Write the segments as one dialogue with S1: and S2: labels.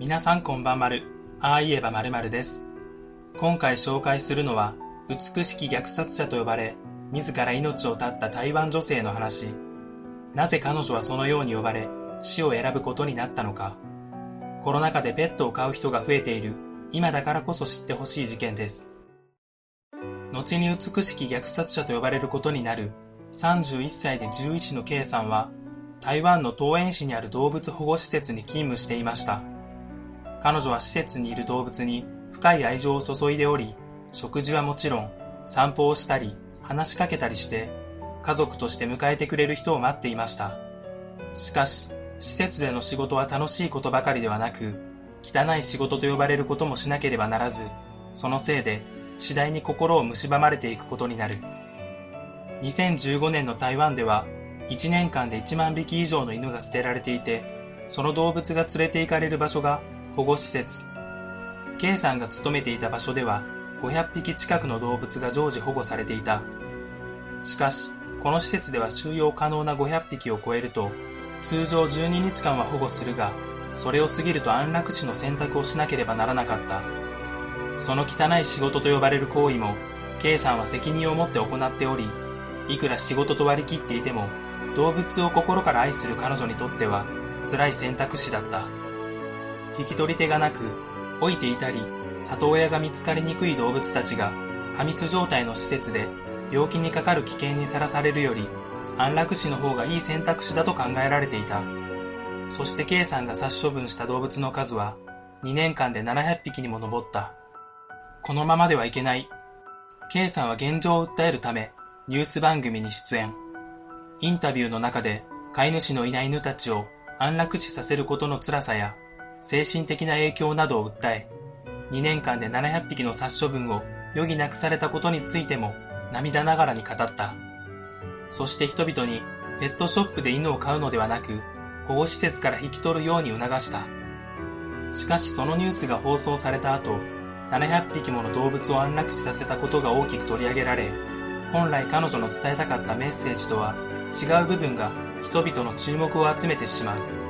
S1: 皆さんこんばんまる。ああ言えばまるです。今回紹介するのは、美しき虐殺者と呼ばれ、自ら命を絶った台湾女性の話。なぜ彼女はそのように呼ばれ、死を選ぶことになったのか。コロナ禍でペットを飼う人が増えている、今だからこそ知ってほしい事件です。後に美しき虐殺者と呼ばれることになる、31歳で獣医師の K さんは、台湾の桃園市にある動物保護施設に勤務していました。彼女は施設にいる動物に深い愛情を注いでおり、食事はもちろん、散歩をしたり、話しかけたりして、家族として迎えてくれる人を待っていました。しかし、施設での仕事は楽しいことばかりではなく、汚い仕事と呼ばれることもしなければならず、そのせいで、次第に心を蝕まれていくことになる。2015年の台湾では、1年間で1万匹以上の犬が捨てられていて、その動物が連れて行かれる場所が保護施設。K さんが勤めていた場所では500匹近くの動物が常時保護されていた。しかし、この施設では収容可能な500匹を超えると、通常12日間は保護するが、それを過ぎると安楽死の選択をしなければならなかった。その汚い仕事と呼ばれる行為も、K さんは責任を持って行っており、いくら仕事と割り切っていても、動物を心から愛する彼女にとっては、辛い選択肢だった。引き取り手がなく、老いていたり、里親が見つかりにくい動物たちが、過密状態の施設で病気にかかる危険にさらされるより、安楽死の方がいい選択肢だと考えられていた。そして K さんが殺処分した動物の数は、2年間で700匹にも上った。このままではいけない。K さんは現状を訴えるため、ニュース番組に出演。インタビューの中で、飼い主のいない犬たちを安楽死させることの辛さや、精神的な影響などを訴え、2年間で700匹の殺処分を余儀なくされたことについても涙ながらに語った。そして人々にペットショップで犬を飼うのではなく、保護施設から引き取るように促した。しかしそのニュースが放送された後、700匹もの動物を安楽死させたことが大きく取り上げられ、本来彼女の伝えたかったメッセージとは違う部分が人々の注目を集めてしまう。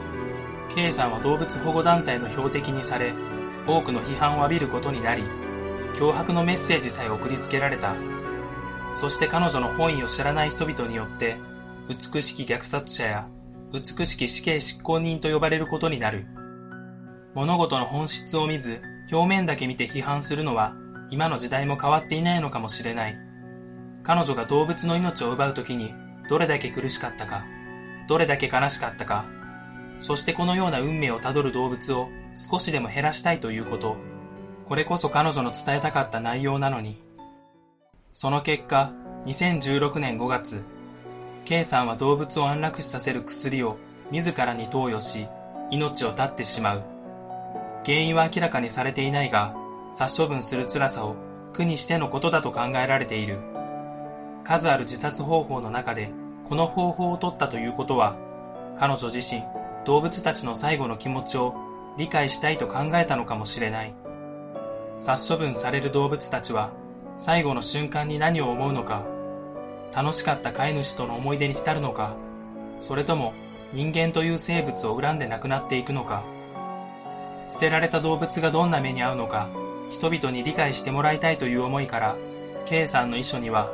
S1: K さんは動物保護団体の標的にされ、多くの批判を浴びることになり、脅迫のメッセージさえ送りつけられた。そして彼女の本意を知らない人々によって、美しき虐殺者や美しき死刑執行人と呼ばれることになる。物事の本質を見ず、表面だけ見て批判するのは、今の時代も変わっていないのかもしれない。彼女が動物の命を奪う時に、どれだけ苦しかったか、どれだけ悲しかったか、そしてこのような運命をたどる動物を少しでも減らしたいということ。これこそ彼女の伝えたかった内容なのに。その結果、2016年5月、K さんは動物を安楽死させる薬を自らに投与し、命を絶ってしまう。原因は明らかにされていないが、殺処分する辛さを苦にしてのことだと考えられている。数ある自殺方法の中で、この方法を取ったということは、彼女自身、動物たちの最後の気持ちを理解したいと考えたのかもしれない。殺処分される動物たちは、最後の瞬間に何を思うのか、楽しかった飼い主との思い出に浸るのか、それとも人間という生物を恨んで亡くなっていくのか、捨てられた動物がどんな目に遭うのか、人々に理解してもらいたいという思いから、K さんの遺書には、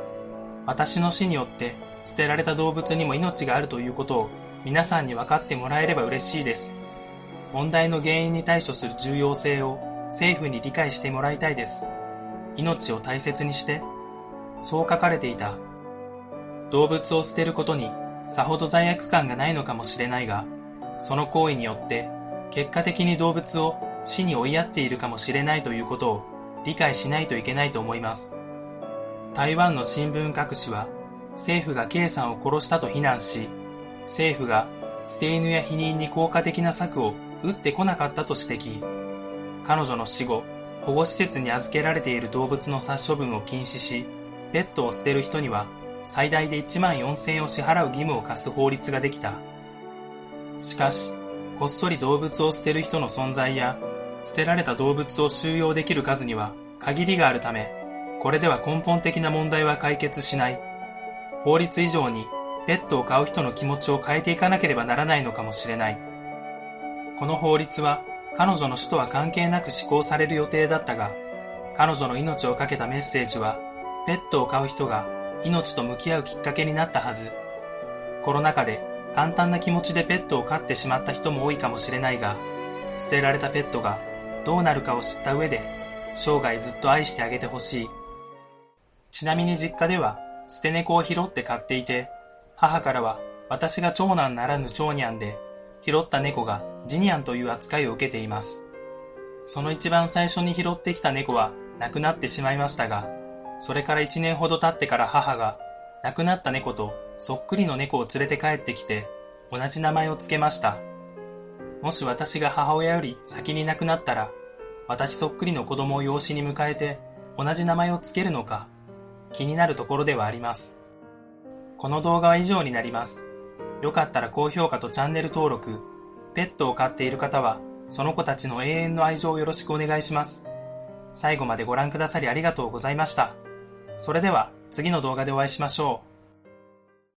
S1: 私の死によって捨てられた動物にも命があるということを皆さんに分かってもらえれば嬉しいです。問題の原因に対処する重要性を政府に理解してもらいたいです。命を大切にして。そう書かれていた。動物を捨てることにさほど罪悪感がないのかもしれないが、その行為によって結果的に動物を死に追いやっているかもしれないということを理解しないといけないと思います。台湾の新聞各紙は政府が K さんを殺したと非難し、政府が捨て犬や避妊に効果的な策を打ってこなかったと指摘。彼女の死後、保護施設に預けられている動物の殺処分を禁止し、ペットを捨てる人には最大で1万4000円を支払う義務を課す法律ができた。しかし、こっそり動物を捨てる人の存在や、捨てられた動物を収容できる数には限りがあるため、これでは根本的な問題は解決しない。法律以上にペットを飼う人の気持ちを変えていかなければならないのかもしれない。この法律は彼女の死とは関係なく施行される予定だったが、彼女の命を懸けたメッセージは、ペットを飼う人が命と向き合うきっかけになったはず。コロナ禍で簡単な気持ちでペットを飼ってしまった人も多いかもしれないが、捨てられたペットがどうなるかを知った上で、生涯ずっと愛してあげてほしい。ちなみに実家では捨て猫を拾って飼っていて、母からは私が長男ならぬ長ニャンで、拾った猫がジニャンという扱いを受けています。その一番最初に拾ってきた猫は亡くなってしまいましたが、それから一年ほど経ってから母が亡くなった猫とそっくりの猫を連れて帰ってきて同じ名前を付けました。もし私が母親より先に亡くなったら、私そっくりの子供を養子に迎えて同じ名前を付けるのか気になるところではあります。この動画は以上になります。よかったら高評価とチャンネル登録、ペットを飼っている方はその子たちの永遠の愛情をよろしくお願いします。最後までご覧くださりありがとうございました。それでは次の動画でお会いしましょう。